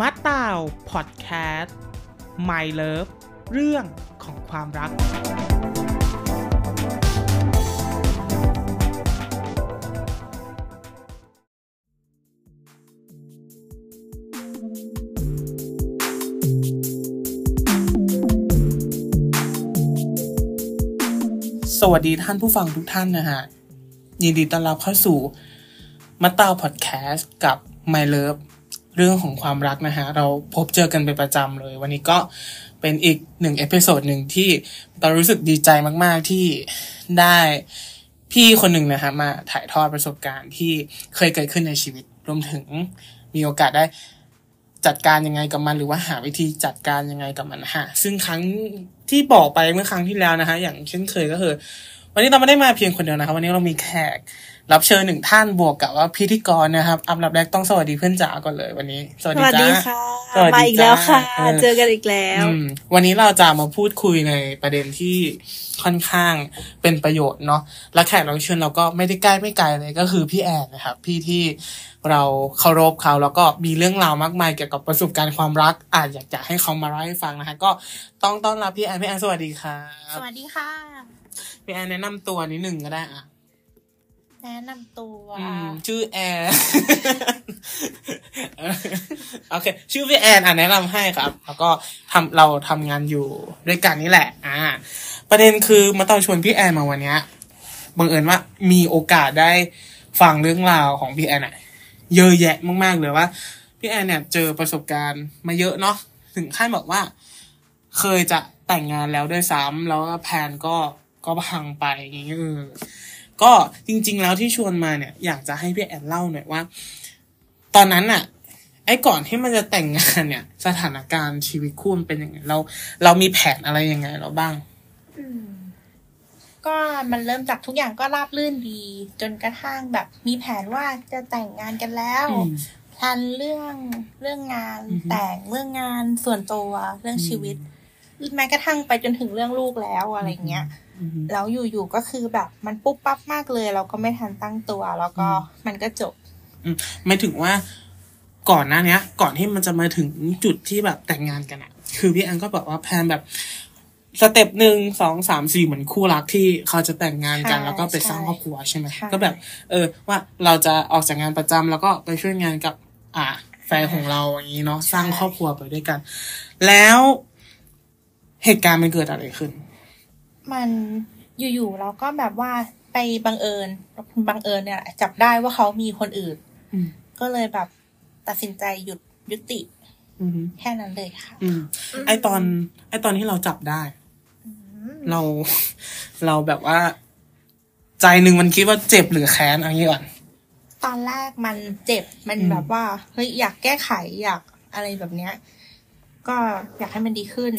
มัดตาวพอดแคสต์ My Love เรื่องของความรัก สวัสดีท่านผู้ฟังทุกท่านนะฮะ ยินดีต้อนรับเข้าสู่มัตตาวพอดแคสต์กับ My Love เรื่องของความรักนะฮะ เราพบเจอกันเป็นประจำเลย วันนี้ก็เป็นอีกหนึ่ง episode หนึ่งที่เรารู้สึกดีใจมาก ๆ ที่ได้พี่คนหนึ่งนะฮะมาถ่ายทอดประสบการณ์ที่เคยเกิดขึ้นในชีวิต รวมถึงมีโอกาสได้จัดการยังไงกับมัน หรือว่าหาวิธีจัดการยังไงกับมันฮะ ซึ่งครั้งที่บอกไปเมื่อครั้งที่แล้วนะฮะ อย่างเช่นเคยก็คือ วันนี้เราไม่ได้มาเพียงคนเดียวนะครับวันนี้เรามีแขก รับเชิญหนึ่งท่านบวกกับว่าพิธีกรนะครับ อันดับแรกต้องสวัสดีเพื่อนจ๋าก่อนเลยวันนี้ สวัสสดีวัสจ้าดีค่ะสวัสดีมาอีกแล้วค่ะจ้าเออเจอกันอีกแล้วอืมวันนี้เราจะมาพูดคุยในประเด็นที่ค่อนข้างเป็นประโยชน์เนาะและแขกรับเชิญเราก็ไม่ได้ใกล้ไม่ไกลเลยก็คือพี่แอนนะครับ พี่ที่เราเคารพเขาแล้วก็มีเรื่องราวมากมายเกี่ยวกับประสบการณ์ความรัก อาจอยากจะให้เขามาเล่าให้ฟังนะฮะก็ต้องต้อนรับพี่แอนพี่แอนสวัสดีครับสวัสดีค่ะพี่แอนแนะนำตัวนิดหนึ่งก็ได้อะ แนะนำตัวอืมชื่อแอนโอเค ชื่อพี่แอนอะแนะนำให้ครับ แล้วก็ทำเราทำงานอยู่ด้วยกันนี่แหละ อ่า ประเด็นคือมาตอนชวนพี่แอนมาวันเนี้ยบังเอิญว่ามีโอกาสได้ฟังเรื่องราวของพี่แอนอะเยอะแยะมาก ๆ เลยว่า พี่แอนเนี่ยเจอประสบการณ์มาเยอะเนาะถึงขั้นบอกว่า เคยจะแต่งงานแล้วด้วยซ้ำแล้วก็แพลนก็ก็พังไปอย่างเงี้ยเออ ก็จริง ๆ แล้วที่ชวนมาเนี่ย อยากจะให้พี่แอนเล่าหน่อยว่า ตอนนั้นน่ะไอ้ก่อนที่มันจะแต่งงานเนี่ย สถานการณ์ชีวิตคู่มันเป็นยังไงเรา เรามีแผนอะไรยังไงเราบ้างอืมก็มันเริ่มจากทุกอย่างก็ราบรื่นดี จนกระทั่งแบบ มีแผนว่าจะแต่งงานกันแล้วอืม plan เรื่องเรื่องงานอือฮึแต่งเรื่องงานส่วนตัวเรื่องชีวิตแม้กระทั่งไปจนถึงเรื่องลูกแล้วอะไรเงี้ยอืม แล้วอยู่ๆก็คือแบบมันปุ๊บปั๊บมากเลย เราก็ไม่ทันตั้งตัว แล้วก็อืมมันก็จบอืมไม่ถึงว่าก่อนหน้าเนี้ยก่อนที่มันจะมาถึงจุดที่แบบแต่งงานกันอะคือพี่แอนก็บอกว่า plan แบบ step หนึ่งสองสามสี่เหมือนคู่รักที่เขาจะแต่งงานกันใช่แล้วก็ไปสร้างใช่ครอบครัวใช่ไหมใช่ก็แบบ เออ ว่าเราจะออกจากงานประจำแล้วก็ไปช่วยงานกับ อ่า แฟนของเราอย่างนี้เนาะสร้างครอบครัวไปด้วยกัน แล้วเหตุการณ์มันเกิดอะไรขึ้น มันอยู่ๆเราก็แบบว่าไปบังเอิญบังเอิญเนี่ยแหละจับได้ว่าเขามีคนอื่นอืมก็เลยแบบตัดสินใจหยุดยุติอืมแค่นั้นเลยค่ะอืมไอตอน ไอตอนที่เราจับได้เราเราแบบว่า ใจหนึ่งมันคิดว่าเจ็บหรือแค้นเอะไรก่อนตอนแรกมันเจ็บมันอืมแบบว่าเฮ้ยอยากแก้ไขอยากอะไรแบบเนี้ย ก็อยากให้มันดีขึ้น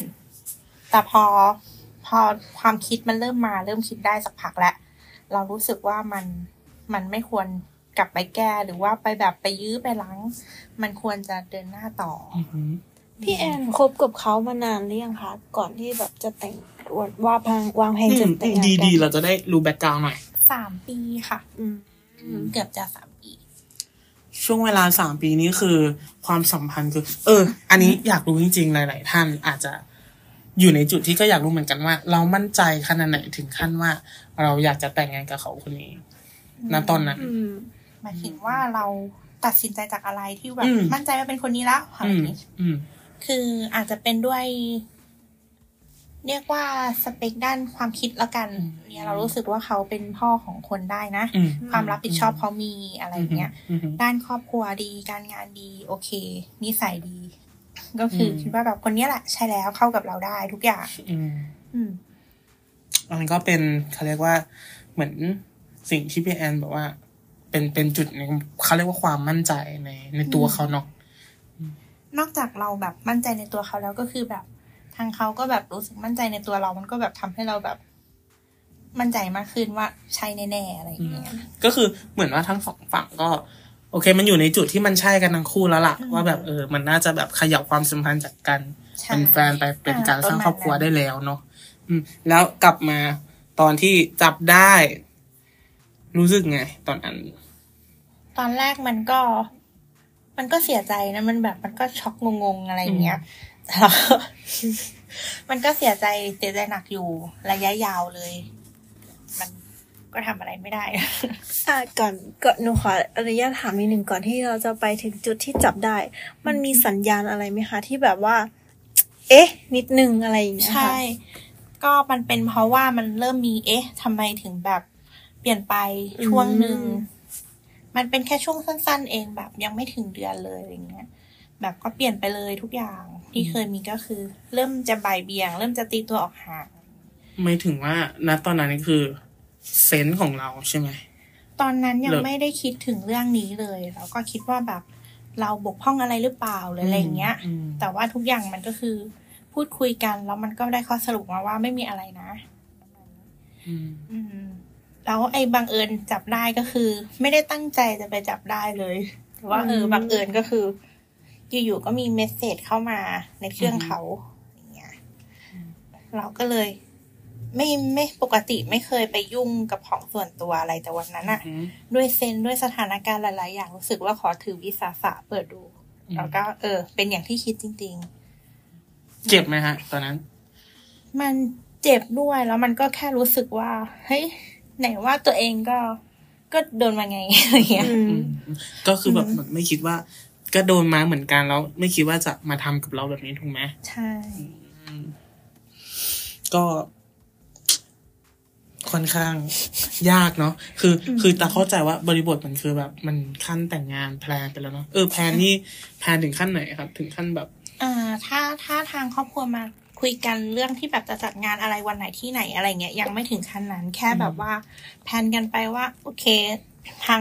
แต่พอพ อความคิดมันเริ่มมา เริ่มคิดได้สักพักแล้ว เรารู้สึกว่ามันมันไม่ควรกลับไปแก้หรือว่าไปแบบไปยื้อไปล้าง มันควรจะเดินหน้าต่ออือหือพี่แอนคบกับเขามานานหรือยังคะก่อนที่แบบจะแต่งว่าพังวางแผนจะแต่งงานดีกัดีนเราจะได้รู้แบ็กกราวหน่อยสามปีค่ะ อืมเกือบจะสามปี ช่วงเวลาสามปีนี้คือ ความสัมพันธ์คือ เออ อันนี้อยากรู้จริงๆหลาย ๆ ท่านอาจจะ อยู่ในจุดที่ก็อยากรู้เหมือนกันว่า เรามั่นใจขนาดไหนถึงขั้นว่า เราอยากจะแต่งงานกับเขาคนนี้ณตอนนั้นอืมหมายถึงว่าเราตัดสินใจจากอะไรที่แบบอืมมั่นใจว่าเป็นคนนี้แล้วอะไรอือมย่างนี้อืมคืออาจจะเป็นด้วย เรียกว่าสเปคด้านความคิดแล้วกัน เนี่ยเรารู้สึกว่าเขาเป็นพ่อของคนได้นะอืมความรับผิดชอบเขามีอะไรอย่างเงี้ยอืมอืมด้านครอบครัวดีการงานดี โอเค นิสัยดี ก็คืออมคิดว่าแบบคนเนี้ยแหละใช่แล้วเข้ากับเราได้ทุกอย่างอืมอืมอันนี้ก็เป็นเขาเรียกว่าเหมือนสิ่งที่พี่แอนบอกว่า เป็นเป็นจุดหนึ่งเขาเรียกว่าความมั่นใจในในตัวเขาเนาะนอกจากเราแบบมั่นใจในตัวเขาแล้วก็คือแบบ ทางเขาก็แบบรู้สึกมั่นใจในตัวเรา มันก็แบบทำให้เราแบบ มั่นใจมากขึ้นว่าใช่แน่ๆอะไรอย่างเงี้ยก็คือเหมือนว่าทั้งสองฝั่งก็ โอเค มันอยู่ในจุดที่มันใช่กันทั้งคู่แล้วล่ะอืมว่าแบบเออมันน่าจะแบบขยับความสัมพันธ์จากกันใช่เป็นแฟนไปเป็นการสร้างประมาณครอบครัวนั้นได้แล้วเนาะอืม แล้วกลับมาตอนที่จับได้ รู้สึกไง ตอนนั้น ตอนแรกมันก็ มันก็เสียใจนะมันแบบมันก็ช็อกงงๆอะไรอย่างเงี้ยแต่เรามันก็เสียใจเสียใจหนักอยู่ระยะยาวเลย มัน ก็ทำอะไรไม่ได้อะก่อนก่อนหนูขออนุญาตถามอีกหนึ่งก่อนที่เราจะไปถึงจุดที่จับได้ มันมีสัญญาณอะไรไหมคะ ที่แบบว่า เอ๊ะ นิดนึงอะไรอย่างเงี้ยใช่ค่ะก็มันเป็นเพราะว่ามันเริ่มมีเอ๊ะทำไมถึงแบบเปลี่ยนไปช่วงหนึ่งอืมมันเป็นแค่ช่วงสั้น ๆ เองแบบยังไม่ถึงเดือนเลยอะไรเงี้ย แบบก็เปลี่ยนไปเลยทุกอย่างที่เคยมีก็คือ เริ่มจะบ่ายเบี่ยง เริ่มจะตีตัวออกห่างไม่ถึงว่าณตอนนั้นนี่คือ เซนส์ของเราใช่ไหม ตอนนั้นยังเหรอไม่ได้คิดถึงเรื่องนี้เลย เราก็คิดว่าแบบเราบกพร่องอะไรหรือเปล่าหรืออะไรอย่างเงี้ยอืมแต่ว่าทุกอย่างมันก็คือพูดคุยกันแล้วมันก็ได้ข้อสรุปมาว่าไม่มีอะไรนะอืมอืมแล้วไอ้บังเอิญจับได้ก็คือ ไม่ได้ตั้งใจจะไปจับได้เลยแต่ว่าเอออืมบังเอิญก็คือ อยู่ๆก็มีเมสเซจเข้ามาในเครื่องเขาอย่างเงี้ยเราก็เลย ไม่ไม่ปกติไม่เคยไปยุ่งกับของส่วนตัวอะไรแต่วันนั้นอะอืมด้วยเซนส์ด้วยสถานการณ์หลาย ๆ อย่างรู้สึกว่าขอถือวิสาสะเปิดดูอืมแล้วก็ เออ เป็นอย่างที่คิดจริงเจ็บไหมฮะ ตอนนั้นๆมันเจ็บด้วยแล้วมันก็แค่รู้สึกว่า เฮ้ย ไหนว่าตัวเองก็ก็โดนมาไงอะไรเงี้ยอืมอืมก็คือแบบอืมแบบไม่คิดว่า ก็โดนมาเหมือนกันแล้ว ไม่คิดว่าจะมาทำกับเราแบบนี้ถูกไหมใช่อืมก็ ค่อนข้างยากเนาะคือคือตาเข้าใจว่าบริบทมันคือแบบมันขั้นแต่งงาน plan ไปแล้วเนาะเออ plan นี่ plan ถึงขั้นไหนครับ ถึงขั้นแบบอ่าถ้าถ้าทางครอบครัวมาคุยกันเรื่องที่แบบจะจัดงานอะไรวันไหนที่ไหนอะไรเงี้ยยังไม่ถึงขั้นนั้น แค่แบบว่า plan กันไปว่า โอเค ทาง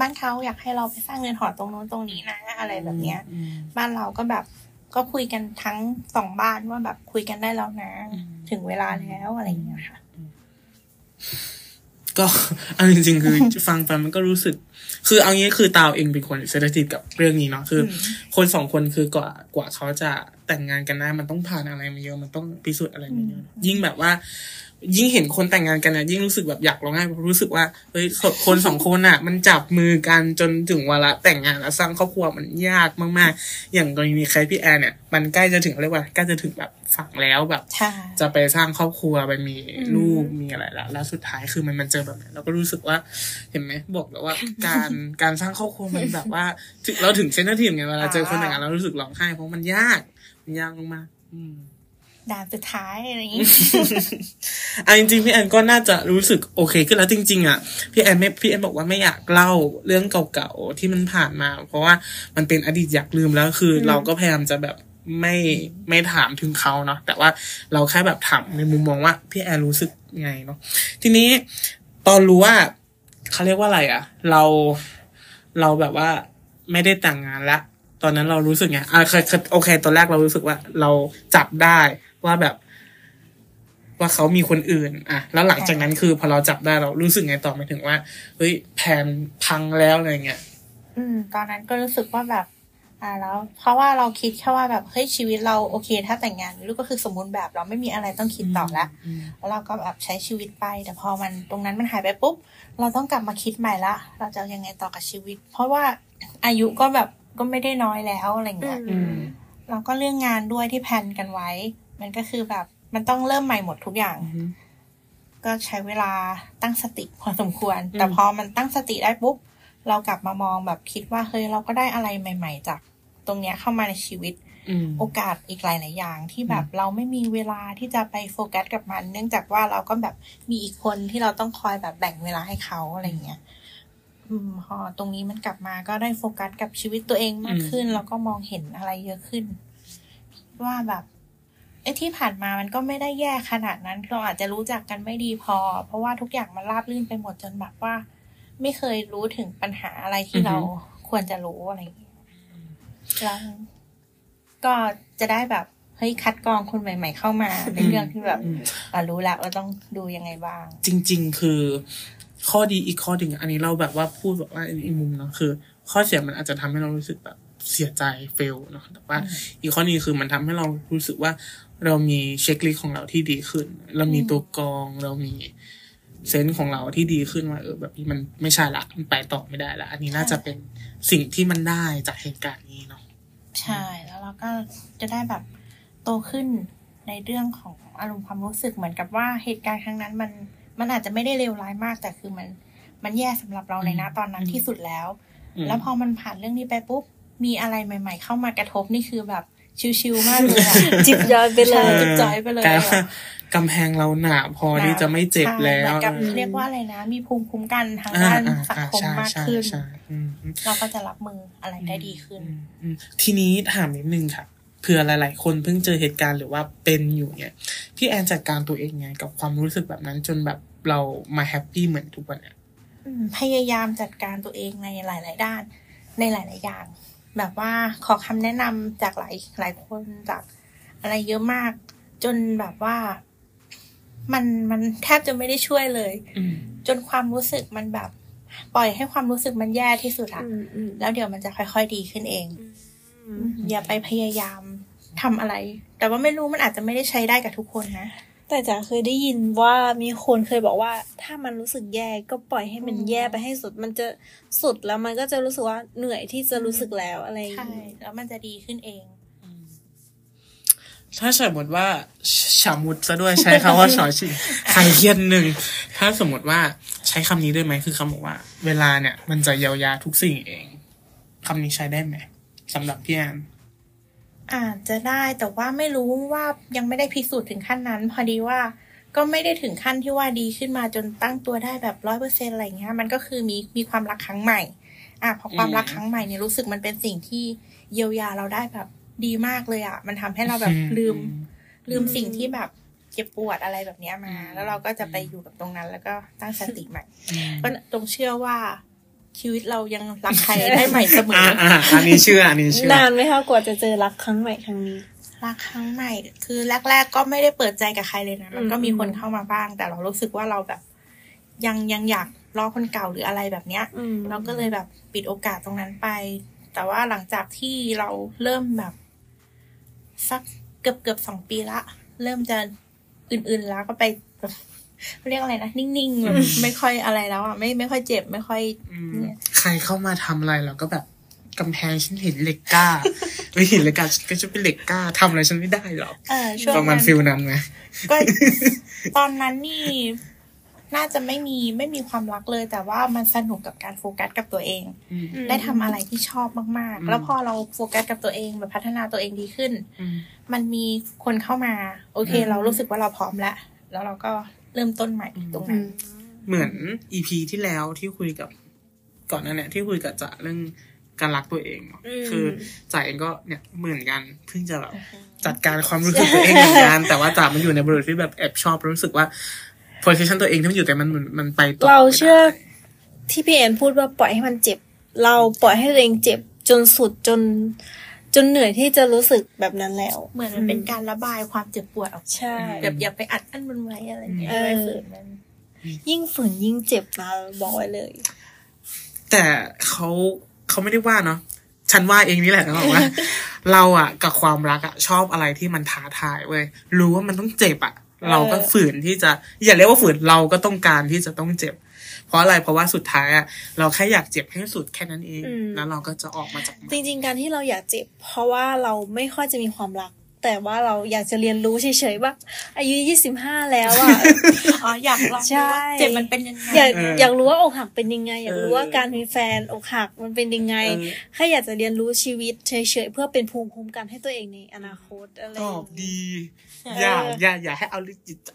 บ้านเขาอยากให้เราไปสร้างเรือนหอตรงนู้นตรงนี้นะอะไรแบบเนี้ยอืมบ้านเราก็แบบก็คุยกันทั้งสองบ้านว่าแบบคุยกันได้แล้วนะอืมถึงเวลาแล้วอะไรอย่างเงี้ยค่ะ ก็เอาจริงๆคือฟังไปมันก็รู้สึก คือเอางี้คือตาวเองเป็นคนเซนซิทีฟกับเรื่องนี้เนาะคืออมคนสองคนคือกว่ากว่าเขาจะแต่งงานกันได้มันต้องผ่านอะไรมาเยอะมันต้องพิสูจน์อะไรมาเยอะยิ่งแบบว่า ยิ่งเห็นคนแต่งงานกันเนี่ยยิ่งรู้สึกแบบอยากร้องไห้เพราะรู้สึกว่าเฮ้ยคนสองคนอะ มันจับมือกันจนถึงเวลาแต่งงานแล้วสร้างครอบครัวมันยากมากๆ อย่างกรณีของพี่แอนเนี่ยมันใกล้จะถึงเรียกว่าใกล้จะถึงแบบฝั่งแล้วแบบใช่จะไปสร้างครอบครัวไปมีลูกมีอะไรแล้วแล้วสุดท้ายคือมันมันเจอแบบนั้นเราก็รู้สึกว่าเห็นไหมบอกแล้วว่า การการสร้างครอบครัวมันแบบว่าถึงเราถึง sensitive ไงเวลาเจอคนแต่งงานเรารู้สึกร้องไห้เพราะมันยากมันยากมากๆอืม ด่านสุดท้ายอะไรอย่างงี้อะจริงๆพี่แอนก็น่าจะรู้สึกโอเคขึ้นแล้วจริง ๆ อะพี่แอนไม่พี่แอนบอกว่าไม่อยากเล่าเรื่องเก่าๆที่มันผ่านมา เพราะว่ามันเป็นอดีตอยากลืมแล้วคืออเราก็พยายามจะแบบไม่ไม่ถามถึงเขาเนาะแต่ว่าเราแค่แบบถามในมุมมองว่าพี่แอนรู้สึกไงเนาะทีนี้ตอนรู้ว่าเขาเรียกว่าอะไรอะเราเราแบบว่าไม่ได้แต่งงานละตอนนั้นเรารู้สึกไงอะเคยเคยโอเค ตอนแรกเรารู้สึกว่าเราจับได้ ว่าแบบ ว่าเขามีคนอื่น อะ แล้วหลังจากนั้นคือพอเราจับได้เรารู้สึกไงต่อไปถึงว่าเฮ้ยแผนพังแล้วอะไรเงี้ยอืม ตอนนั้นก็รู้สึกว่าแบบ อ่าแล้ว เพราะว่าเราคิดแค่ว่าแบบเฮ้ยชีวิตเราโอเค ถ้าแต่งงานมีลูกก็คือสมบูรณ์แบบเราไม่มีอะไรต้องคิดต่อละแล้วเราก็แบบใช้ชีวิตไป แต่พอมันตรงนั้นมันหายไปปุ๊บ เราต้องกลับมาคิดใหม่ละเราจะเอายังไงต่อกับชีวิต เพราะว่าอายุก็แบบก็ไม่ได้น้อยแล้วอะไรเงี้ยอืมแล้วก็เรื่องงานด้วยที่แพลนกันไว้ มันก็คือแบบ มันต้องเริ่มใหม่หมดทุกอย่างอืมก็ใช้เวลาตั้งสติพอสมควรอืมแต่พอมันตั้งสติได้ปุ๊บ เรากลับมามองแบบคิดว่าเฮ้ยเราก็ได้อะไรใหม่ ๆ จากตรงเนี้ยเข้ามาในชีวิตอืมโอกาสอีกหลาย ๆ อย่างที่แบบเราไม่มีเวลาที่จะไปโฟกัสกับมัน เนื่องจากว่าเราก็แบบมีอีกคนที่เราต้องคอยแบบแบ่งเวลาให้เขาอะไรเงี้ยอืมพอตรงนี้มันกลับมาก็ได้โฟกัสกับชีวิตตัวเองมากขึ้น แล้วก็มองเห็นอะไรเยอะขึ้นว่าแบบไอ้ที่ผ่านมามันก็ไม่ได้แย่ขนาดนั้น เราอาจจะรู้จักกันไม่ดีพอ เพราะว่าทุกอย่างมันราบรื่นไปหมดจนแบบว่า ไม่เคยรู้ถึงปัญหาอะไรที่เราควรจะรู้อะไรอย่างเงี้ยแล้วก็จะได้แบบเฮ้ยคัดกรองคนใหม่ ๆ เข้ามาในเรื่องที่แบบอืมอะรู้แล้วว่าต้องดูยังไงบ้าง จริง ๆ คือ ข้อดีอีกข้อหนึ่งอันนี้เราแบบว่าพูดแบบว่าอีกมุมเนาะคือ ข้อเสียมันอาจจะทำให้เรารู้สึกแบบเสียใจเฟลเนาะแต่ว่าอีกข้อนี้คือมันทำให้เรารู้สึกว่า เรามีเช็คลิสต์ของเราที่ดีขึ้น เรามีตัวกรอง เรามีเซนส์ของเราที่ดีขึ้นว่าเออแบบนี้มันไม่ใช่ละมันไปต่อไม่ได้ละอันนี้น่าจะเป็นสิ่งที่มันได้จากเหตุการณ์นี้เนาะใช่แล้วเราก็จะได้แบบโตขึ้นในเรื่องของอารมณ์ความรู้สึกเหมือนกับว่าเหตุการณ์ครั้งนั้นมันมันอาจจะไม่ได้เลวร้ายมาก แต่คือมันมันแย่สำหรับเราในณตอนนั้นที่สุดแล้วอืมแล้วพอมันผ่านเรื่องนี้ไปปุ๊บมีอะไรใหม่ ๆ เข้ามากระทบนี่คือแบบ ชิวๆมากเลยอะจิบย้อยไปเลใช่ยจิบจอยไปเลยกลายอะว่ากำแพงเราหนาพอที่จะไม่เจ็บแล้ใช่เหมืวอนกับเออเรียกว่าอะไรนะ มีภูมิคุ้มกันทางอ่าด้านอ่าสังอ่าคมใช่มากใช่ขึ้นใช่อืมอืมเราก็จะรับมืออะไรได้ดีขึ้นอืมอืมทีนี้ถามนิดนึงค่ะเผื่อหลาย ๆ คนเพิ่งเจอเหตุการณ์หรือว่าเป็นอยู่เนี่ยพี่แอนจัดการตัวเองไงกับความรู้สึกแบบนั้นจนแบบเรามาแฮปปี้เหมือนทุกวันเนี่ยอืมพยายามจัดการตัวเองในหลาย ๆ ด้านในหลาย ๆ อย่าง แบบว่าขอคำแนะนำจากหลายหลายคนจากอะไรเยอะมาก จนแบบว่า มันมันแทบจะไม่ได้ช่วยเลยอืมจนความรู้สึกมันแบบ ปล่อยให้ความรู้สึกมันแย่ที่สุดอะอืมอืมแล้วเดี๋ยวมันจะค่อย ๆ ดีขึ้นเองอืมอย่าไปพยายามทำอะไร แต่ว่าไม่รู้มันอาจจะไม่ได้ใช้ได้กับทุกคนนะ แต่จ๋าเคยได้ยินว่ามีคนเคยบอกว่า ถ้ามันรู้สึกแย่ก็ปล่อยให้มันอืมแย่ไปให้สุด มันจะสุดแล้วมันก็จะรู้สึกว่าเหนื่อยที่จะรู้สึกแล้วอะไรอย่างใช่นี้แล้วมันจะดีขึ้นเอง ถ้าสมมติว่าฉามุดซะด้วยใช้คำว่าชอชิงใครเครียดหนึ่งถ้าสมมติว่าใช้คำนี้ด้วยไหมคือคำบอกว่า เวลาเนี่ย มันจะเยียวยาทุกสิ่งเองคำนี้ใช้ได้ไหมสำหรับพี่แอน อาจจะได้แต่ว่าไม่รู้ว่ายังไม่ได้พิสูจน์ถึงขั้นนั้น พอดีว่าก็ไม่ได้ถึงขั้นที่ว่าดีขึ้นมาจนตั้งตัวได้แบบร้อยเปอร์เซ็นอะไรเงี้ย มันก็คือมีมีความรักครั้งใหม่ อะพอความรักครั้งใหม่เนี่ยรู้สึกมันเป็นสิ่งที่เยียวยาเราได้แบบดีมากเลยอะ มันทำให้เราแบบลืม ลืมสิ่งที่แบบเจ็บปวดอะไรแบบเนี้ยมา แล้วเราก็จะไปอยู่กับตรงนั้น แล้วก็ตั้งสติใหม่ก็ตรงเชื่อว่า ชีวิตเรายังรักใครได้ใหม่เสมอ่าออ่าอันนี้เชื่ออันนี้เชื่อนานไหมคะกว่าจะเจอรักครั้งใหม่ครั้งนี้รักครั้งใหม่ คือแรกๆก็ไม่ได้เปิดใจกับใครเลยนะมันก็มีอืมคนเข้ามาบ้าง แต่เรารู้สึกว่าเราแบบ ยังยังอยากรอคนเก่าหรืออะไรแบบเนี้ยอืมเราก็เลยแบบปิดโอกาสตรงนั้นไป แต่ว่าหลังจากที่เราเริ่มแบบ สักเกือบเกือบสองปีละ เริ่มจะอื่นๆแล้วก็ไป แบบเรียกอะไรนะ นิ่งๆแบบไม่ค่อยอะไรแล้วอะไม่ไม่ค่อยเจ็บไม่ค่อยอืมเนี่ยใครเข้ามาทำอะไรเราก็แบบกำแพงฉันเห็นเหล็กกล้าไม่เห็นเหล็กกล้าฉันก็จะเป็นเหล็กกล้าทำอะไรฉันไม่ได้หรอกเออช่วงประมาณนั้น feelนั้นไหมก็ตอนนั้นนี่น่าจะไม่มีไม่มีความรักเลย แต่ว่ามันสนุกกับการโฟกัสกับตัวเองอืมได้ทำอะไรที่ชอบมากอืๆมแล้วพอเราโฟกัสกับตัวเองแบบพัฒนาตัวเองดีขึ้นอืมมันมีคนเข้ามา โอเคอืมเรารู้สึกว่าเราพร้อมแล้ว แล้วเราก็ เริ่มต้นใหม่ตรงอืนั้นมเหมือนอีพีที่แล้วที่คุยกับก่อนหนั้นเนี่ยที่คุยกับจ๋าเรื่องการรักตัวเองเนอะอืมคือจ๋าเองก็เนี่ยเหมือนกันเพิ่งจะแบบจัดการความรู้สึกตัวเองเหมือนกันแต่ว่าจ๋ามันอยู่ในบริบทที่แบบแอบชอบรู้สึกว่า position ตัวเองที่มันอยู่แต่มันมันมันไปต่อเราไม่ได้เชื่อที่พี่แอนพูดว่าปล่อยให้มันเจ็บ เราปล่อยให้ตัวเองเจ็บจนสุดจน จนเหนื่อยที่จะรู้สึกแบบนั้นแล้ว เหมือนมันเป็นการระบายความเจ็บปวดออกใช่แบบอย่าไปอัดอั้นมันไว้อะไรเงี้ยเออไม่ฝืนมันยิ่งฝืนยิ่งเจ็บนะบอกไว้เลย แต่เขาเขาไม่ได้ว่าเนาะฉันว่าเองนี่แหละนะบอกว่า เราอะกับความรักอะชอบอะไรที่มันท้าทายเว้ยรู้ว่ามันต้องเจ็บอะเราก็ฝืนที่จะ อย่าเรียกว่าฝืนเราก็ต้องการที่จะต้องเจ็บ เพราะอะไรเพราะว่าสุดท้ายอะเราแค่อยากเจ็บให้สุดแค่นั้นเองอืมแล้วเราก็จะออกมาจากมันจริง ๆ การที่เราอยากเจ็บ เพราะว่าเราไม่ค่อยจะมีความรัก แต่ว่าเราอยากจะเรียนรู้เฉยๆว่าอายุยี่สิบห้าแล้วอะอ๋ออยากลองใช่ดูว่าเจ็บมันเป็นยังไงอยากเอออยากรู้ว่าอกหักเป็นยังไง อยากรู้เออว่าการมีแฟนอกหักมันเป็นยังไงเออแค่อยากจะเรียนรู้ชีวิตเฉยๆเพื่อเป็นภูมิคุ้มกันให้ตัวเองในอนาคตอะไรตอบดีเออออย่าอย่าอย่าให้เอา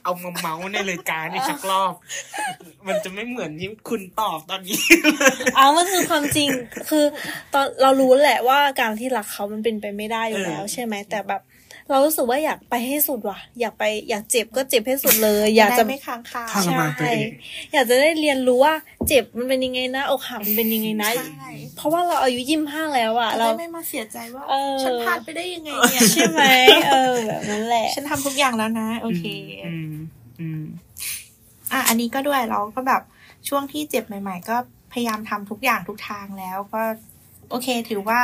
เอามาเมาส์ในรายการนี่สักรอบ มันจะไม่เหมือนที่คุณตอบตอนนี้เอามันคือความจริงคือตอนเรารู้แหละว่าการที่รักเขามันเป็นไปไม่ได้อยู่แล้วเออใช่ไหมแต่แบบ เรารู้สึกว่าอยากไปให้สุดว่ะ อยากไปอยากเจ็บก็เจ็บให้สุดเลย อยากจะได้ไม่ค้างคาทรมานตัวเองอยากจะได้เรียนรู้ว่า เจ็บมันเป็นยังไงนะอกหักมันเป็นยังไงนะใช่เพราะว่าเราอายุยี่สิบห้าแล้วอะจะเราได้ไม่มาเสียใจว่าเออฉันพลาดไปได้ยังไงเนี่ยใช่ไหมเออแบบนั้นแหละ ฉันทำทุกอย่างแล้วนะ โอเคอืมอืมอะอันนี้ก็ด้วยเราก็แบบช่วงที่เจ็บใหม่ ๆ ก็พยายามทำทุกอย่างทุกทางแล้วก็ โอเค ถือว่า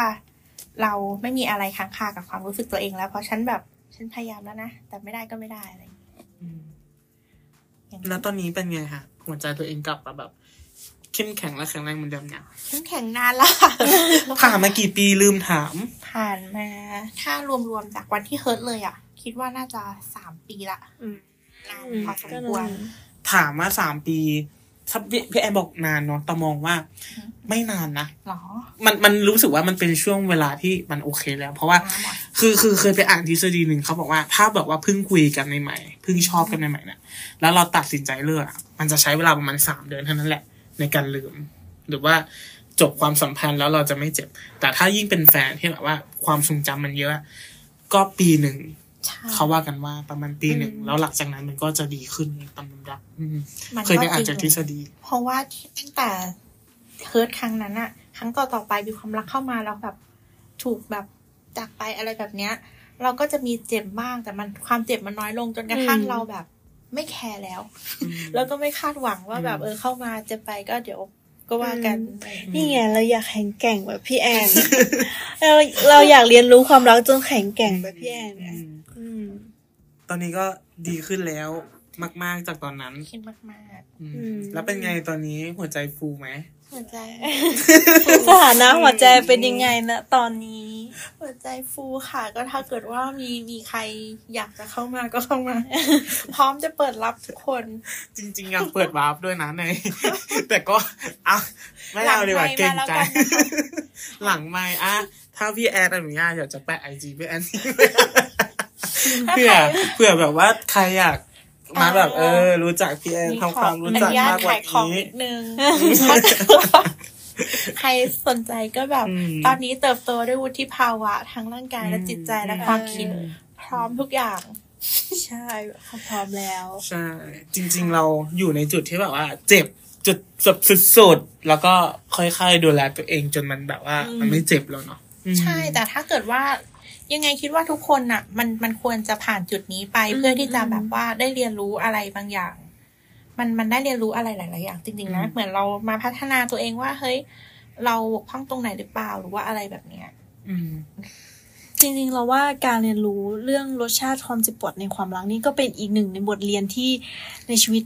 เราไม่มีอะไรค้างคากับความรู้สึกตัวเองแล้ว เพราะฉันแบบฉันพยายามแล้วนะ แต่ไม่ได้ก็ไม่ได้อะไรอย่างเงี้ยอืมอย่างแล้วตอนนี้เป็นไงฮะหัวใจตัวเองกลับมาแบบเข้มแข็งและแข็งแรงเหมือนเดิมเนี่ยเข้มแข็งนานละค่ะผ่านมากี่ปีลืมถาม ผ่านมา ถ้ารวมๆจากวันที่เฮิร์ตเลยอะ คิดว่าน่าจะสามปีละอืมนานอืมพอสมก็ควรนานถามมาสามปี ถ้าพี่พี่แอนบอกนานเนาะแต่มองว่าไม่นานนะหรอมันมันรู้สึกว่ามันเป็นช่วงเวลาที่มันโอเคแล้ว เพราะว่าน้ำหมดคือคือเคยไปอ่านทฤษฎีหนึ่งเขาบอกว่าถ้าแบบว่าเพิ่งคุยกันใหม่ๆเพิ่งชอบกันใหม่ๆเนี่ยแล้วเราตัดสินใจเลิกอะมันจะใช้เวลาประมาณสามเดือนเท่านั้นแหละ ในการลืม หรือว่าจบความสัมพันธ์แล้วเราจะไม่เจ็บ แต่ถ้ายิ่งเป็นแฟนที่แบบว่าความทรงจำมันเยอะ ก็ปีหนึ่งใช่ เขาว่ากันว่าประมาณปีหนึ่งอืมแล้วหลังจากนั้นมันก็จะดีขึ้นตามลำดับอืมมันเคยไปอ่านจจากริงทฤษฎี เพราะว่าตั้งแต่เฮิร์ตครั้งนั้นอะครั้งต่อต่อๆไปมีความรักเข้ามาแล้วแบบถูกแบบจากไปอะไรแบบเนี้ย เราก็จะมีเจ็บบ้างแต่มันความเจ็บมันน้อยลงจนกระทั่งอืมเราแบบ ไม่แคร์แล้วอืมแล้วก็ไม่คาดหวังว่าแบบอืมเออเข้ามาจะไปก็เดี๋ยวก็ว่ากัน นี่ไงเราอยากแข็งแกร่งแบบพี่แอนเราเราอยากเรียนรู้ความรักจนแข็งแกร่งแบบพี่แอนไงอืมอืม ตอนนี้ก็ดีขึ้นแล้วมาก ๆ จากตอนนั้น คิดมากอืมอืมแล้วเป็นไงตอนนี้หัวใจฟูไหม ๆหัวใจ สถานะหัวใจเป็นยังไงนะตอนนี้ หัวใจฟูค่ะ ก็ถ้าเกิดว่ามีมีใครอยากจะเข้ามาก็เข้ามา พร้อมจะเปิดรับทุกคนจริง ๆ อยากเปิดวาร์ปด้วยนะใน แต่ก็อะไม่เอาดีกว่าหลังไมค์เกรงใจมาแล้วกันนะคะหลังไม่อะ ถ้าพี่แอนอนุญาตอยากจะแปะไอจีพี่แอนทิ้งไว้ เผื่อเผื่อแบบว่าใครอยากมาแบบเออ รู้จักพี่แอนทำความรู้จักมากกว่าขายของนี้นิดนึงถ้าเกิดว่าใครสนใจก็แบบอืมตอนนี้เติบโตด้วยวุฒิภาวะทั้งร่างกายและอืมจิตใจและความคิดเออพร้อมทุกอย่าง ใช่เขาพร้อมแล้ว ใช่ จริง ๆ เราอยู่ในจุดที่แบบว่า เจ็บจุดสุดสุดๆแล้วก็ค่อยๆดูแลตัวเองจนมันแบบว่าอืมมันไม่เจ็บแล้วเนาะอืมใช่แต่ถ้าเกิดว่า ยังไงคิดว่าทุกคนน่ะ มันมันควรจะผ่านจุดนี้ไปเพื่อที่จะแบบว่าได้เรียนรู้อะไรบางอย่าง มันมันได้เรียนรู้อะไรหลาย ๆ อย่างจริง ๆ นะอืมเหมือนเรามาพัฒนาตัวเองว่า เฮ้ย เราบกพร่องตรงไหนหรือเปล่าหรือว่าอะไรแบบเนี้ยอืมจริง ๆ เราว่าการเรียนรู้เรื่องรสชาติความเจ็บปวดในความรักนี่ก็เป็นอีกหนึ่งในบทเรียนที่ในชีวิต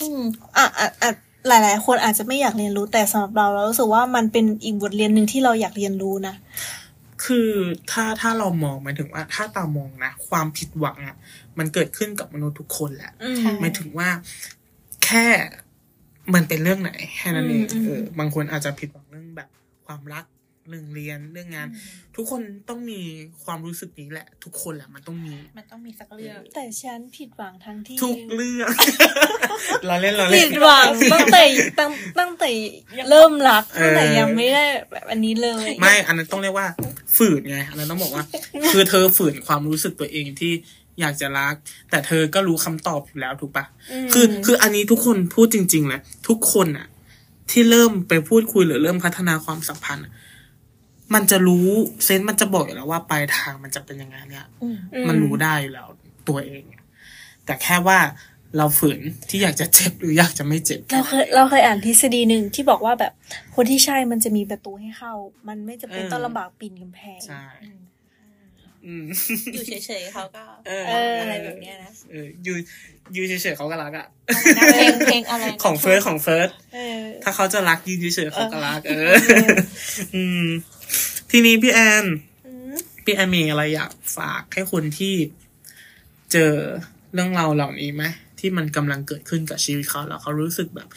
อืมอะอะอะหลาย ๆ คนอาจจะไม่อยากเรียนรู้แต่สำหรับเราเรารู้สึกว่ามันเป็นอีกบทเรียนหนึ่งที่เราอยากเรียนรู้นะ คือถ้าถ้าเรามองหมายถึงว่า ถ้าตามองนะความผิดหวังอะมันเกิดขึ้นกับมนุษย์ทุกคนแหละอืมใช่หมายถึงว่า แค่มันเป็นเรื่องไหนแค่นั้นเองอืมอืมเออบางคนอาจจะผิดหวังเรื่องแบบความรัก เรื่องเรียนเรื่องงาน ทุกคนต้องมีความรู้สึกนี้แหละ ทุกคนแหละมันต้องมี มันต้องมีสักเรื่องแต่ฉันผิดหวังทั้งที่ทุกเรื่องเราเล่นเราเล่ผินดหวังตั้งแต่ตั้งตั้งแต่เริ่มรักเออตั้งแต่ยังไม่ได้แบบอันนี้เลย ไม่อันนั้นต้องเรียกว่า ฝืนไงอันนั้นต้องบอกว่า คือเธอฝืนความรู้สึกตัวเองที่อยากจะรัก แต่เธอก็รู้คำตอบอยู่แล้วถูกปะมคือคืออันนี้ทุกคนพูดจริงๆแหละทุกคนอะที่เริ่มไปพูดคุยหรือเริ่มพัฒนาความสัมพันธ์อะ มันจะรู้เซนส์มันจะบอกอยู่แล้วว่าปลายทางมันจะเป็นยังไงเนี่ยอืมอืมันรู้ได้อยู่แล้วตัวเองอะแต่แค่ว่าเราฝืนที่อยากจะเจ็บหรืออยากจะไม่เจ็บเราเคยเราเคยอ่านทฤษฎีหนึ่งที่บอกว่าแบบคนที่ใช่มันจะมีประตูให้เข้า มันไม่จะเป็นต้องลำบากปีนกำแพงใช่อืมอยู่เฉยๆเขาก็เอออะไรแบบเนี้ยนะเอออยู่อยู่เฉยๆเขาก็รักอะเพลงเพลงอะไรนะของเฟิร์สของเฟิร์สเออถ้าเขาจะรักยืนเฉยๆเขาก็รัก เออ อืม ทีนี้พี่แอนอืมพี่แอนมีอะไรอยากฝากให้คนที่เจอเรื่องราวเหล่านี้ไหมที่มันกำลังเกิดขึ้นกับชีวิตเขาแล้วเขารู้สึกแบบ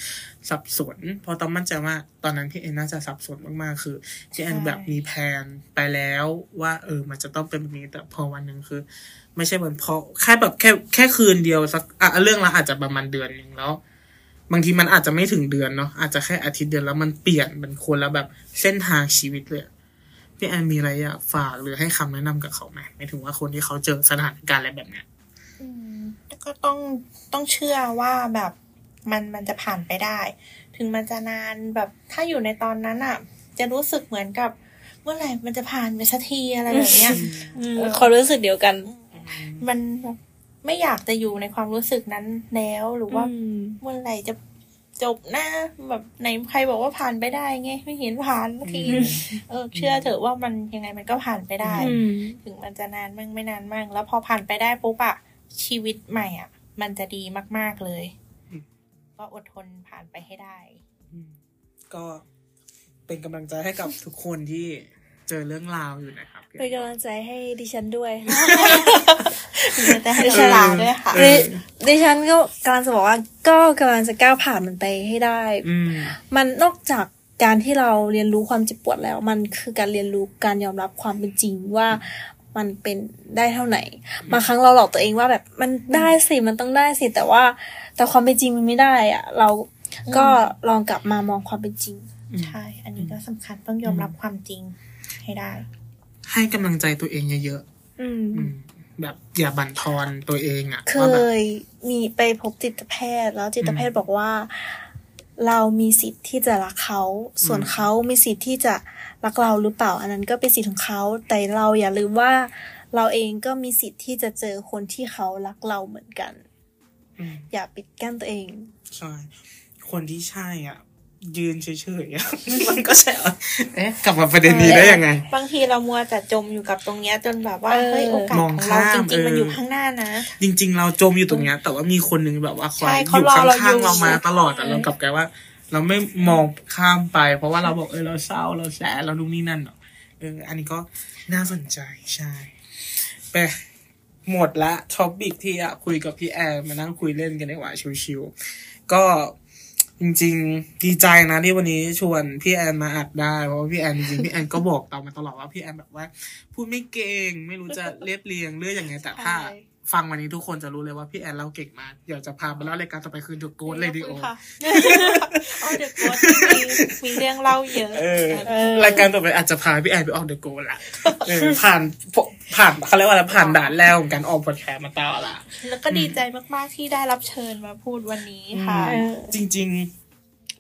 สับสนเพราะต้องมั่นใจว่าตอนนั้นพี่แอนน่าจะสับสนมากๆคือพี่แอนแบบมีแผนไปแล้วว่า เออ มันจะต้องเป็นแบบนี้แต่พอวันหนึ่งคือ ไม่ใช่วันพอแค่แบบแค่แค่คืนเดียวสักอะเรื่องละอาจจะประมาณเดือนหนึ่งแล้วบางทีมันอาจจะไม่ถึงเดือนเนาะอาจจะแค่อาทิตย์เดียวแล้วมันเปลี่ยนเป็นคนละแบบเส้นทางชีวิตเลยอะ พี่แอนมีอะไรอยากฝากหรือให้คำแนะนำกับเขาไหมหมายถึงว่าคนที่เขาเจอสถานการณ์อะไรแบบเนี้ยอืมก็ต้องต้องเชื่อว่าแบบมันมันจะผ่านไปได้ ถึงมันจะนานแบบถ้าอยู่ในตอนนั้นอะ จะรู้สึกเหมือนกับ เมื่อไหร่มันจะผ่านไปสักทีอะไรแบบเนี้ยอืมความรู้สึกเดียวกัน มันไม่อยากจะอยู่ในความรู้สึกนั้นแล้วหรือว่าอืมเมื่อไหร่จะ จบนะแบบไหนใครบอกว่าผ่านไปได้ไงไม่เห็นผ่านสักทีเออเชื่อเถอะว่ามันยังไงมันก็ผ่านไปได้อืมถึงมันจะนานมั่งไม่นานมั่งแล้วพอผ่านไปได้ปุ๊บอะชีวิตใหม่อะมันจะดีมาก ๆเลย ก็อดทนผ่านไปให้ได้อืมก็เป็นกำลังใจให้กับทุกคนที่เจอเรื่องราวอยู่นะครับ เป็นกำลังใจให้ดิฉันด้วยแต่ให้ฉลาดด้วยค่ะเอดิอดิฉันก็กำลังจะบอกว่าก็กำลังจะก้าวผ่านมันไปให้ได้อืมมันนอกจากการที่เราเรียนรู้ความเจ็บปวดแล้ว มันคือการเรียนรู้การยอมรับความเป็นจริงว่ามันเป็นได้เท่าไหนบางครั้งเราหลอกตัวเองว่าแบบมันได้สิมันต้องได้สิแต่ว่า แต่ความเป็นจริงมันไม่ได้อะเราก็ลองกลับมามองความเป็นจริงใช่ อันนี้ก็สำคัญต้องยอมรับความจริงให้ได้ ให้กำลังใจตัวเองเยอะอืมๆอืมแบบอย่าบั่นทอนตัวเองอะเคว่าแบบยมีไปพบจิตแพทย์ แล้วจิตแพทย์บอกว่า เรามีสิทธิ์ที่จะรักเขาส่วนเขามีสิทธิ์ที่จะรักเราหรือเปล่า อันนั้นก็เป็นสิทธิ์ของเขาแต่เราอย่าลืมว่า เราเองก็มีสิทธิ์ที่จะเจอคนที่เขารักเราเหมือนกันอืมอย่าปิดกั้นตัวเองใช่คนที่ใช่อะ ยืนเฉยๆอะมันก็ใช่อะเอ๊ะกลับมาประเด็นนี้ได้ยังไง บางทีเรามัวแต่จมอยู่กับตรงเนี้ยจนแบบว่าเออเฮ้ยโอกาสมองของเราข้ามจริงๆมันเออออยู่ข้างหน้านะ จริง ๆ เราจมอยู่ตรงเนี้ยแต่ว่ามีคนหนึงแบบว่าคอยใช่อเขายู่รอเราข้างอยู่ๆเรามาตลอดแต่เรากลับกลายว่า เราไม่มองข้ามไป เพราะว่าเราบอกเออเราเศร้าเราแสเราดูนนี่นั่นเนาะเอออันนี้ก็น่าสนใจใช่ไปหมดละ topic ที่อะคุยกับพี่แอนมานั่งคุยเล่นกันดีกว่า chill ๆก็ จริงๆ ดีใจนะที่วันนี้ชวนพี่แอนมาอัดได้ เพราะว่าพี่แอนจริงๆพี่แอนก็บอกเรามาตลอดว่าพี่แอนแบบว่า พูดไม่เก่งไม่รู้จะเรียบเรียงเรื่องยังไงแต่ถ้าใช่ ฟังวันนี้ทุกคนจะรู้เลยว่าพี่แอนเล่าเก่งมากเดี๋ยวจะพาไปเล่ารายการต่อไปคือ The Ghost Radio ค่ะโอ้เด็กโค้ชมีมีเรื่องเล่าเยอะเออเออรายการต่อไปอาจจะพาพี่แอนไปออก The Ghost ละเออผ่านผ่านเขาเรียกว่าอะไรผ่านด่านแล้วของการออกพอดแคสต์มาตลอดละแล้วก็ดีใจมากๆที่ได้รับเชิญมาพูดวันนี้ค่ะเออจริง ๆ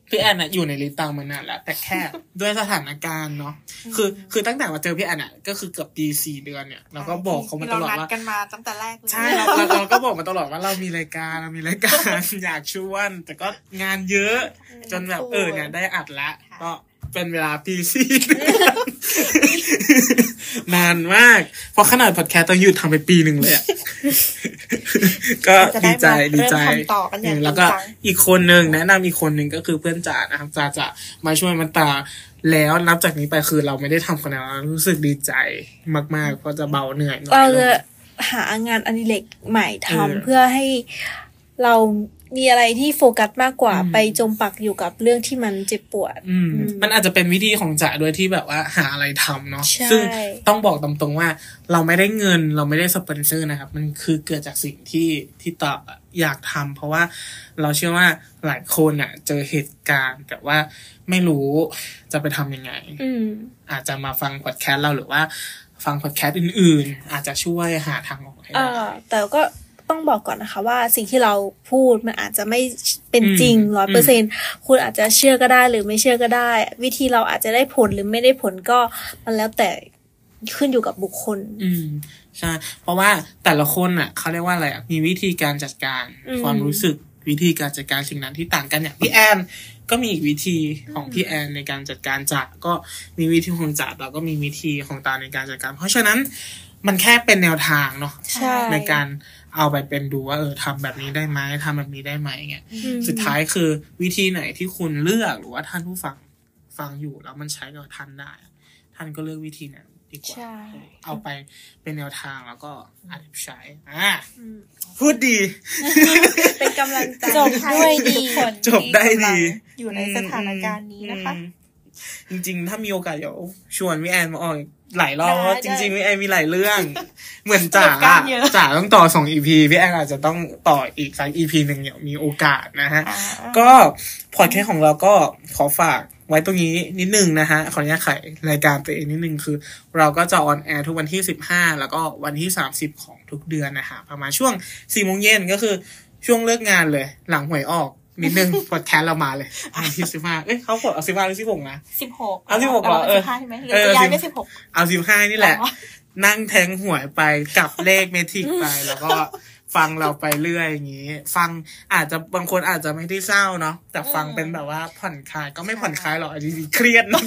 พี่แอนอะอยู่ในลิสต์ตามมานานแล้ว แต่แค่ด้วยสถานการณ์เนาะคือคือตั้งแต่มาเจอพี่แอนอะก็คือเกือบปีสี่เดือนเนี่ยเราก็บอกเขามาตลอดที่เรนัว่ากันมาตั้งแต่แรกเลยใช่เราเราเราก็บอกมาตลอดว่าเรามีรายการเรามีรายการอยากชวนแต่ก็งานเยอะ จนแบบเออเนี่ยได้อัดละก็เป็นเวลาปีสี่นานมาก เพราะขนาดพอดแคสต์ต้องหยุดทำไปปีหนึ่งเลยอะก็จะได้ดีใจมาดีใจเริ่มทำต่อกันอย่างแล้วก็จริงจังอีกคนหนึ่งแนะนำอีกคนหนึ่งก็คือเพื่อนจ่านะครับจ่าจะมาช่วยมันตาแล้วนับจากนี้ไปคือเราไม่ได้ทำคนเดียวเรารู้สึกดีใจมากๆเพราะจะเบาเหนื่อยหน่อยเราลจะงหางานอดิเรกใหม่ทำเออเพื่อให้เรา มีอะไรที่โฟกัสมากกว่าอืมไปจมปักอยู่กับเรื่องที่มันเจ็บปวดอืมอืมมันอาจจะเป็นวิธีของจ๋าด้วยที่แบบว่าหาอะไรทำเนาะใช่ซึ่งต้องบอกตามตรงว่าเราไม่ได้เงินเราไม่ได้สปอนเซอร์นะครับ มันคือเกิดจากสิ่งที่ที่ตอบอะอยากทำเพราะว่าเราเชื่อว่าหลายคนอะ เจอเหตุการณ์แต่ว่าไม่รู้จะไปทำยังไงอืมอาจจะมาฟังพอดแคสต์เราหรือว่าฟังพอดแคสต์อื่น ๆ อาจจะช่วยหาทางออกให้เอได้อแต่ก็ ต้องบอกก่อนนะคะ ว่าสิ่งที่เราพูดมันอาจจะไม่เป็นจริงอืมร้อยเปอร์เซ็นคุณอาจจะเชื่อก็ได้หรือไม่เชื่อก็ได้ วิธีเราอาจจะได้ผลหรือไม่ได้ผลก็มันแล้วแต่ขึ้นอยู่กับบุคคล อืมใช่เพราะว่าแต่ละคนอะเขาเรียกว่าอะไรอะมีวิธีการจัดการอืมความรู้สึกวิธีการจัดการสิ่งนั้นที่ต่างกันอย่างพี่แอนก็มีอีกวิธีของพี่แอนในการจัดการจ่าก็มีวิธีของจ่าเราก็มีวิธีของตาในการจัดการ เพราะฉะนั้นมันแค่เป็นแนวทางเนาะใช่ในการ เอาไปเป็นดูว่าเออทำแบบนี้ได้ไหมทำแบบนี้ได้ไหมเงี้ยอืมสุดท้ายคือวิธีไหนที่คุณเลือกหรือว่าท่านผู้ฟังฟังอยู่แล้วมันใช้กับท่านได้อะท่านก็เลือกวิธีนั้นดีกว่าใช่เอาไปเป็นแนวทางแล้วก็อาจจะใช้อ่าอืมพูดดี เป็นกำลังใจจบด้วยดีจบได้ดี อยู่ในสถานการณ์นี้นะคะอืม จริง ๆ ถ้ามีโอกาสเดี๋ยวชวนพี่แอนมาออกหลายรอบได้เพราะจริงๆพี่แอนมีหลายเรื่อง เหมือนจ๋าประสบการณ์เยอะจ๋าต้องต่อสอง EP พี่แอนอาจจะต้องต่ออีกสัก EP หนึ่งเดี๋ยวมีโอกาสนะฮะอ่าก็พอดแคสต์ของเราก็ขอฝากไว้ตรงนี้นิดนึงนะฮะ ขออนุญาตขายรายการตัวเองนิดนึงคือ เราก็จะ on air ทุกวันที่ 15 แล้วก็วันที่ 30 ของทุกเดือนนะฮะ ประมาณช่วง4โมงเย็นก็คือช่วงเลิกงานเลย หลังหวยออก นิดนึงพอดแคสต์เรามาเลยวันที่15เอ้ยเขากดเอา15หรือ16นะสิบหกเอา16เหรอเออสิบห้าใช่ไหมหรือเออจะย้ายไปสิสิบบหกเอา15นี่แหละอ๋อนั่งแทงหวยไปกับเลขเมทิกไปแล้วก็ฟังเราไปเรื่อยอย่างนี้ ฟังอาจจะบางคนอาจจะไม่ได้เศร้าเนาะแต่ฟังเป็นแบบว่าผ่อนคลายก็ไม่ผ่อนคลายหรอกจริงๆเครียดมา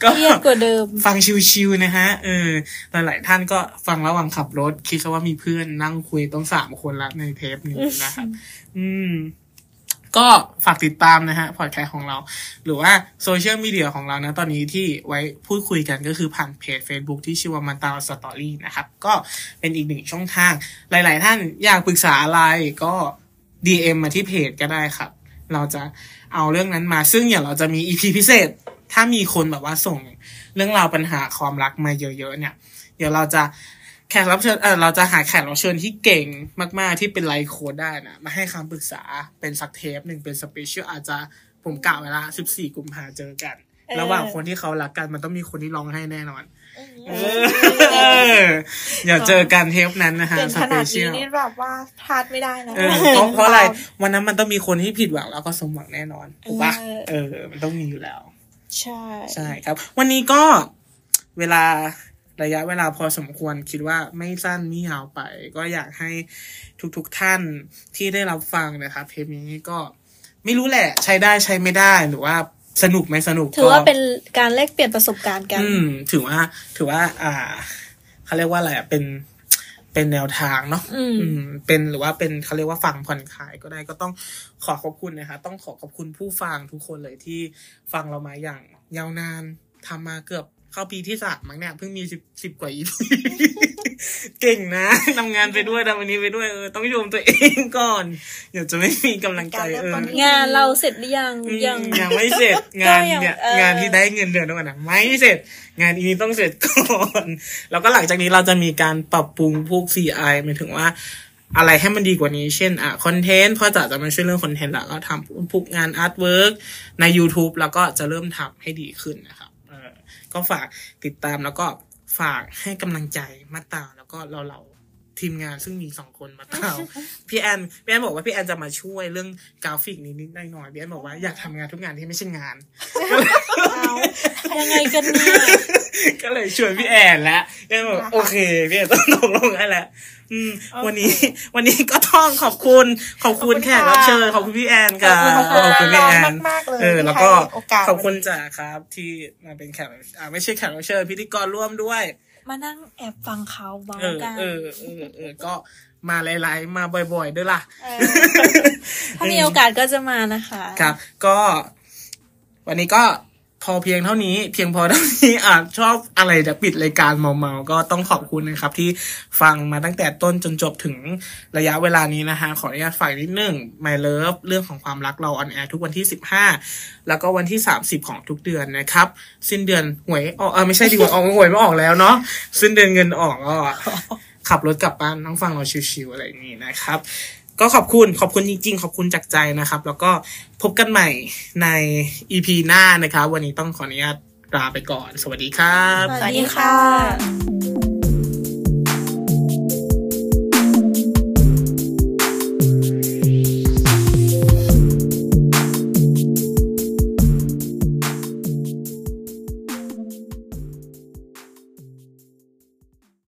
กกว่าเลยก็เครียดกว่าเดิม ฟัง chill ๆนะฮะเออหลายๆท่านก็ฟังระหว่างขับรถ คิดซะว่ามีเพื่อนนั่งคุยต้องสามคนละในเทปนี้นะครับอืมก็ฝากติดตามนะฮะพอดแคสต์ของเรา หรือว่าโซเชียลมีเดียของเรานะตอนนี้ที่ไว้พูดคุยกันก็คือผ่านเพจ Facebook ที่ชื่อว่ามันตาสตอรี่นะครับ ก็เป็นอีกหนึ่งช่องทาง หลาย ๆ ท่านอยากปรึกษาอะไรก็ DM มาที่เพจก็ได้ครับ เราจะเอาเรื่องนั้นมาซึ่งอย่างเราจะมี EP พิเศษ ถ้ามีคนแบบว่าส่งเรื่องราวปัญหาความรักมาเยอะๆเนี่ย เดี๋ยวเราจะแขกรับเชิญเออเราจะหาแขกรับเชิญที่เก่งมาก ๆ ที่เป็นไลฟ์โค้ดได้นะมาให้คำปรึกษาเป็นสักเทปหนึ่งเป็นสเปเชียลอาจจะผมกะเวลา 14 กุมภาเจอกันเออระหว่างคนที่เขารักกันมันต้องมีคนที่ร้องให้แน่นอนเอออย่าเจอกันเทปนั้นนะฮะเกินสขเปนาดเชีนี้ยลนี่แบบว่าพลาดไม่ได้นะเออเพราะเพราะอะไรวันนั้นมันต้องมีคนที่ผิดหวังแล้วก็สมหวังแน่นอนถูกปะเออเออมันต้องมีอยู่แล้ว ใช่ใช่ครับ วันนี้ก็เวลาระยะเวลาพอสมควรคิดว่าไม่สั้นไม่ยาวไป ก็อยากให้ทุกๆทท่านที่ได้รับฟังนะครับเทปนี้ก็ไม่รู้แหละใช้ได้ใช้ไม่ได้หรือว่าสนุกไม่สนุกถือว่าก็เป็นการแลกเปลี่ยนประสบการณ์กัน อืมถือว่า ถือว่า อ่าเขาเรียกว่าอะไรอะเป็น เป็นแนวทางเนาะอืมอืมเป็นหรือว่าเป็นเขาเรียกว่าฟังผ่อนคลายก็ได้ก็ต้องขอขอบคุณนะคะ ต้องขอขอบคุณผู้ฟังทุกคนเลยที่ฟังเรามาอย่างยาวนานทำมาเกือบ เข้าปีที่สามมั้งเนี่ยเพิ่งมีสิบสิบกว่าอีเก่งนะทำงานไปด้วยทำอันนี้ไปด้วยเออต้องชมตัวเองก่อนเดี๋ยวจะไม่มีกำลังใจเอองานเราเสร็จหรือยังอืมยังยังไม่เสร็จก็งานยังเนี่ยเอองานที่ได้เงินเดือนทุกวันนะไม่เสร็จ งานอีนี้ต้องเสร็จก่อนแล้วก็หลังจากนี้เราจะมีการปรับปรุงพวก CI หมายถึงว่าอะไรให้มันดีกว่านี้ เช่น อะ content พ่อจ๋าจะมาช่วยเรื่อง content แล้วก็ทำพวกงาน artwork ใน YouTube แล้วก็จะเริ่มทำให้ดีขึ้นนะครับเออ ก็ฝากติดตามแล้วก็ฝากให้กำลังใจมาตาแล้วก็เราเราๆทีมงานซึ่งมีสองคนมาตาพี่แอนพี่แอนบอกว่าพี่แอนจะมาช่วยเรื่องกราฟิกนิดๆหน่อยๆพี่แอนบอกว่าอยากทำงานทุกงานที่ไม่ใช่งานยังไงกันเนี่ย ก็เลยชวนพี่แอนแล้วพี่แอนบอกนะคะโอเคพี่แอนต้องตกลงกันแล้วอืมโอเควันนี้ วันนี้ก็ต้องขอบคุณ ขอบคุณขอบคุณแขกรับค่ะเชิญขอบคุณพี่แอนค่ะขอบคุณค่ะพี่แอนมากๆเลยเออที่แล้วก็ให้โอกาสขอบคุณจ่าครับ ที่มาเป็นแขกรับอ่าไม่ใช่แขกรับเชิญพิธีกรร่วมด้วย มานั่งแอบฟังเขาเมาเออกันเออเออเออก็มาหลายๆ มาบ่อยๆด้วยล่ะเออถ้ามีโอกาสก็จะมานะคะ ครับ ก็ วันนี้ก็ พอเพียงเท่านี้เพียงพอเท่านี้อาจชอบอะไรจะปิดรายการเมาๆก็ต้องขอบคุณนะครับ ที่ฟังมาตั้งแต่ต้นจนจบถึงระยะเวลานี้นะฮะขออนุญาตฝากนิดนึง My Love เรื่องของความรักเรา on air ทุกวันที่ 15 แล้วก็วันที่ 30 ของทุกเดือนนะครับ สิ้นเดือนหวยออกเออไม่ใช่ดีกว่าออกหวยไม่ออกแล้วเนาะสิ้นเดือนเงินออกก็ขับรถกลับบ้านนั่งฟังเราชิวๆอะไรอย่างนี้นะครับ ก็ขอบคุณขอบคุณจริง ๆ ขอบคุณจากใจนะครับ แล้วก็พบกันใหม่ใน EP หน้านะครับ วันนี้ต้องขออนุญาตลาไปก่อน สวัสดีครับ สวัสดีค่ะ